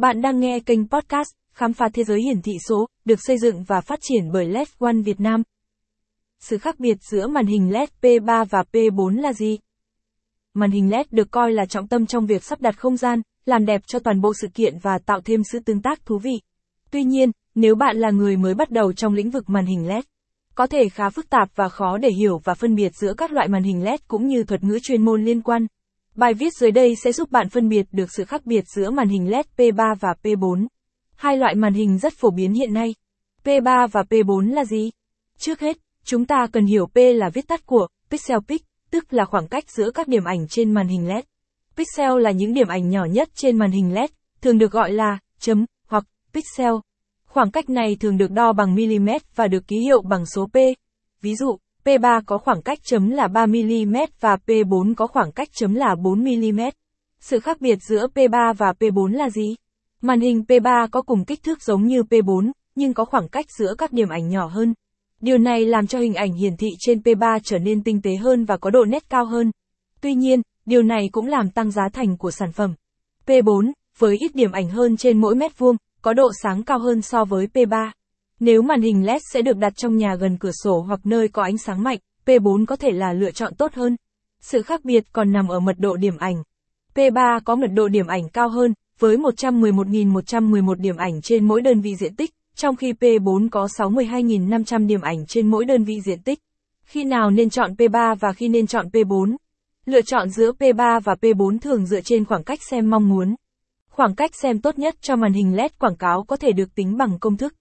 Bạn đang nghe kênh podcast Khám phá thế giới hiển thị số, được xây dựng và phát triển bởi LED One Việt Nam. Sự khác biệt giữa màn hình LED P3 và P4 là gì? Màn hình LED được coi là trọng tâm trong việc sắp đặt không gian, làm đẹp cho toàn bộ sự kiện và tạo thêm sự tương tác thú vị. Tuy nhiên, nếu bạn là người mới bắt đầu trong lĩnh vực màn hình LED, có thể khá phức tạp và khó để hiểu và phân biệt giữa các loại màn hình LED cũng như thuật ngữ chuyên môn liên quan. Bài viết dưới đây sẽ giúp bạn phân biệt được sự khác biệt giữa màn hình LED P3 và P4. Hai loại màn hình rất phổ biến hiện nay. P3 và P4 là gì? Trước hết, chúng ta cần hiểu P là viết tắt của pixel pic, tức là khoảng cách giữa các điểm ảnh trên màn hình LED. Pixel là những điểm ảnh nhỏ nhất trên màn hình LED, thường được gọi là chấm hoặc pixel. Khoảng cách này thường được đo bằng mm và được ký hiệu bằng số P. Ví dụ, P3 có khoảng cách chấm là 3mm và P4 có khoảng cách chấm là 4mm. Sự khác biệt giữa P3 và P4 là gì? Màn hình P3 có cùng kích thước giống như P4, nhưng có khoảng cách giữa các điểm ảnh nhỏ hơn. Điều này làm cho hình ảnh hiển thị trên P3 trở nên tinh tế hơn và có độ nét cao hơn. Tuy nhiên, điều này cũng làm tăng giá thành của sản phẩm. P4, với ít điểm ảnh hơn trên mỗi mét vuông, có độ sáng cao hơn so với P3. Nếu màn hình LED sẽ được đặt trong nhà gần cửa sổ hoặc nơi có ánh sáng mạnh, P4 có thể là lựa chọn tốt hơn. Sự khác biệt còn nằm ở mật độ điểm ảnh. P3 có mật độ điểm ảnh cao hơn, với 111.111 điểm ảnh trên mỗi đơn vị diện tích, trong khi P4 có 62.500 điểm ảnh trên mỗi đơn vị diện tích. Khi nào nên chọn P3 và khi nên chọn P4? Lựa chọn giữa P3 và P4 thường dựa trên khoảng cách xem mong muốn. Khoảng cách xem tốt nhất cho màn hình LED quảng cáo có thể được tính bằng công thức.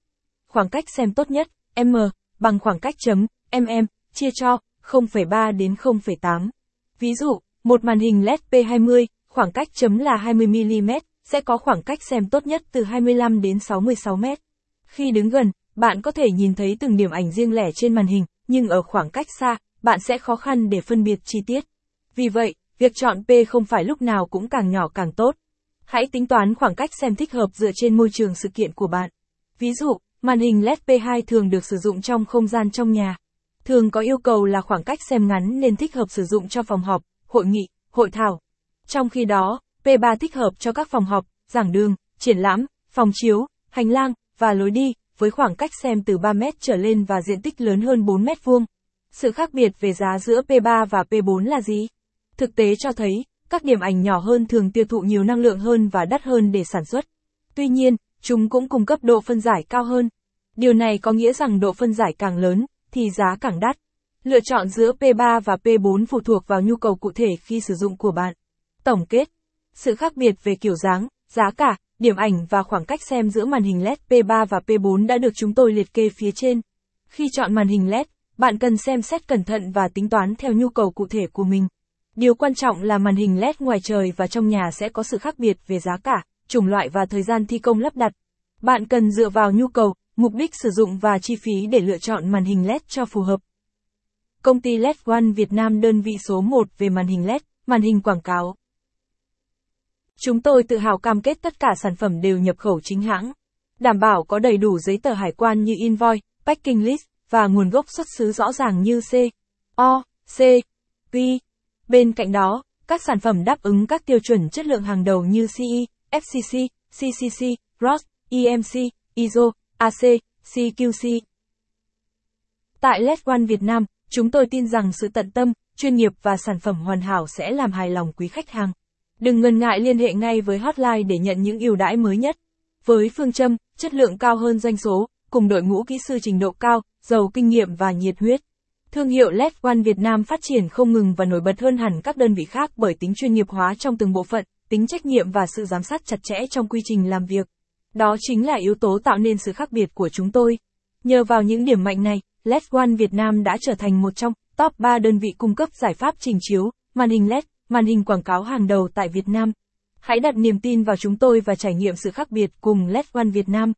Khoảng cách xem tốt nhất, M, bằng khoảng cách chấm, mm, chia cho 0,3 đến 0,8. Ví dụ, một màn hình LED P20, khoảng cách chấm là 20mm, sẽ có khoảng cách xem tốt nhất từ 25 đến 66 mét. Khi đứng gần, bạn có thể nhìn thấy từng điểm ảnh riêng lẻ trên màn hình, nhưng ở khoảng cách xa, bạn sẽ khó khăn để phân biệt chi tiết. Vì vậy, việc chọn P không phải lúc nào cũng càng nhỏ càng tốt. Hãy tính toán khoảng cách xem thích hợp dựa trên môi trường sự kiện của bạn. Ví dụ, màn hình LED P2 thường được sử dụng trong không gian trong nhà. Thường có yêu cầu là khoảng cách xem ngắn nên thích hợp sử dụng cho phòng họp, hội nghị, hội thảo. Trong khi đó, P3 thích hợp cho các phòng họp, giảng đường, triển lãm, phòng chiếu, hành lang và lối đi, với khoảng cách xem từ 3 mét trở lên và diện tích lớn hơn 4 mét vuông. Sự khác biệt về giá giữa P3 và P4 là gì? Thực tế cho thấy, các điểm ảnh nhỏ hơn thường tiêu thụ nhiều năng lượng hơn và đắt hơn để sản xuất. Tuy nhiên, chúng cũng cung cấp độ phân giải cao hơn. Điều này có nghĩa rằng độ phân giải càng lớn, thì giá càng đắt. Lựa chọn giữa P3 và P4 phụ thuộc vào nhu cầu cụ thể khi sử dụng của bạn. Tổng kết Sự khác biệt về kiểu dáng, giá cả, điểm ảnh và khoảng cách xem giữa màn hình LED P3 và P4 đã được chúng tôi liệt kê phía trên. Khi chọn màn hình LED, bạn cần xem xét cẩn thận và tính toán theo nhu cầu cụ thể của mình. Điều quan trọng là màn hình LED ngoài trời và trong nhà sẽ có sự khác biệt về giá cả, chủng loại và thời gian thi công lắp đặt. Bạn cần dựa vào nhu cầu, mục đích sử dụng và chi phí để lựa chọn màn hình LED cho phù hợp. Công ty LED One Việt Nam đơn vị số 1 về màn hình LED, màn hình quảng cáo. Chúng tôi tự hào cam kết tất cả sản phẩm đều nhập khẩu chính hãng. Đảm bảo có đầy đủ giấy tờ hải quan như invoice, packing list, và nguồn gốc xuất xứ rõ ràng như C, O, C, P. Bên cạnh đó, các sản phẩm đáp ứng các tiêu chuẩn chất lượng hàng đầu như CE, FCC, CCC, ROS, EMC, ISO, AC, CQC. Tại LED One Việt Nam, chúng tôi tin rằng sự tận tâm, chuyên nghiệp và sản phẩm hoàn hảo sẽ làm hài lòng quý khách hàng. Đừng ngần ngại liên hệ ngay với hotline để nhận những ưu đãi mới nhất. Với phương châm, chất lượng cao hơn doanh số, cùng đội ngũ kỹ sư trình độ cao, giàu kinh nghiệm và nhiệt huyết. Thương hiệu LED One Việt Nam phát triển không ngừng và nổi bật hơn hẳn các đơn vị khác bởi tính chuyên nghiệp hóa trong từng bộ phận, tính trách nhiệm và sự giám sát chặt chẽ trong quy trình làm việc. Đó chính là yếu tố tạo nên sự khác biệt của chúng tôi. Nhờ vào những điểm mạnh này, LED One Việt Nam đã trở thành một trong top 3 đơn vị cung cấp giải pháp trình chiếu, màn hình LED, màn hình quảng cáo hàng đầu tại Việt Nam. Hãy đặt niềm tin vào chúng tôi và trải nghiệm sự khác biệt cùng LED One Việt Nam.